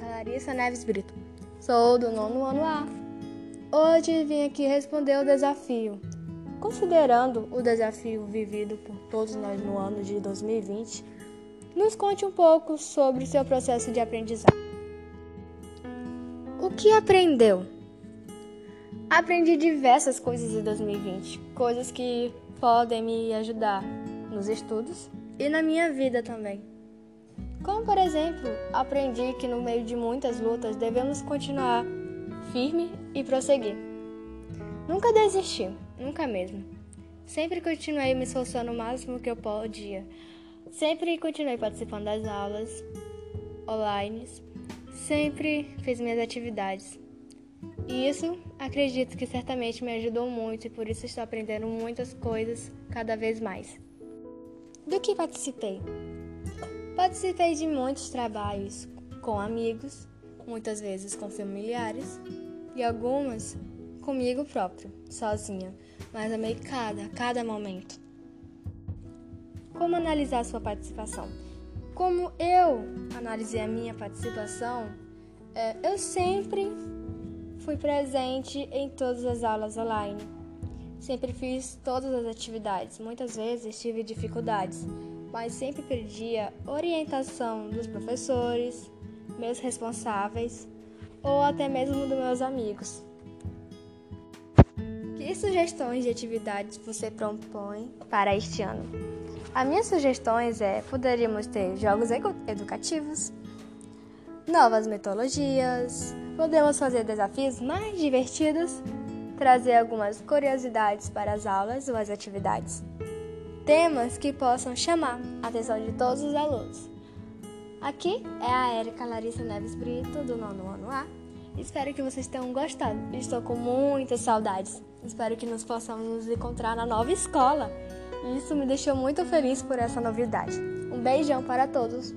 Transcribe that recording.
Larissa Neves Brito. Sou do nono ano A. Hoje vim aqui responder o desafio. Considerando o desafio vivido por todos nós no ano de 2020, nos conte um pouco sobre seu processo de aprendizado. O que aprendeu? Aprendi diversas coisas em 2020, coisas que podem me ajudar nos estudos e na minha vida também. Como, por exemplo, aprendi que no meio de muitas lutas devemos continuar firme e prosseguir. Nunca desisti, nunca mesmo. Sempre continuei me esforçando o máximo que eu podia. Sempre continuei participando das aulas online. Sempre fiz minhas atividades. E isso acredito que certamente me ajudou muito e por isso estou aprendendo muitas coisas cada vez mais. Do que participei? Participei de muitos trabalhos com amigos, muitas vezes com familiares e algumas comigo próprio, sozinha, mas amei cada, cada momento. Como analisar sua participação? Como eu analisei a minha participação, é, eu sempre fui presente em todas as aulas online. Sempre fiz todas as atividades. Muitas vezes tive dificuldades, mas sempre pedia orientação dos professores, meus responsáveis ou até mesmo dos meus amigos. Que sugestões de atividades você propõe para este ano? As minhas sugestões é poderíamos ter jogos educativos, novas metodologias, podemos fazer desafios mais divertidos, trazer algumas curiosidades para as aulas ou as atividades temas que possam chamar a atenção de todos os alunos. Aqui é a Érica Larissa Neves Brito, do nono ano A. Espero que vocês tenham gostado. Estou com muitas saudades. Espero que nos possamos nos encontrar na nova escola. Isso me deixou muito feliz por essa novidade. Um beijão para todos.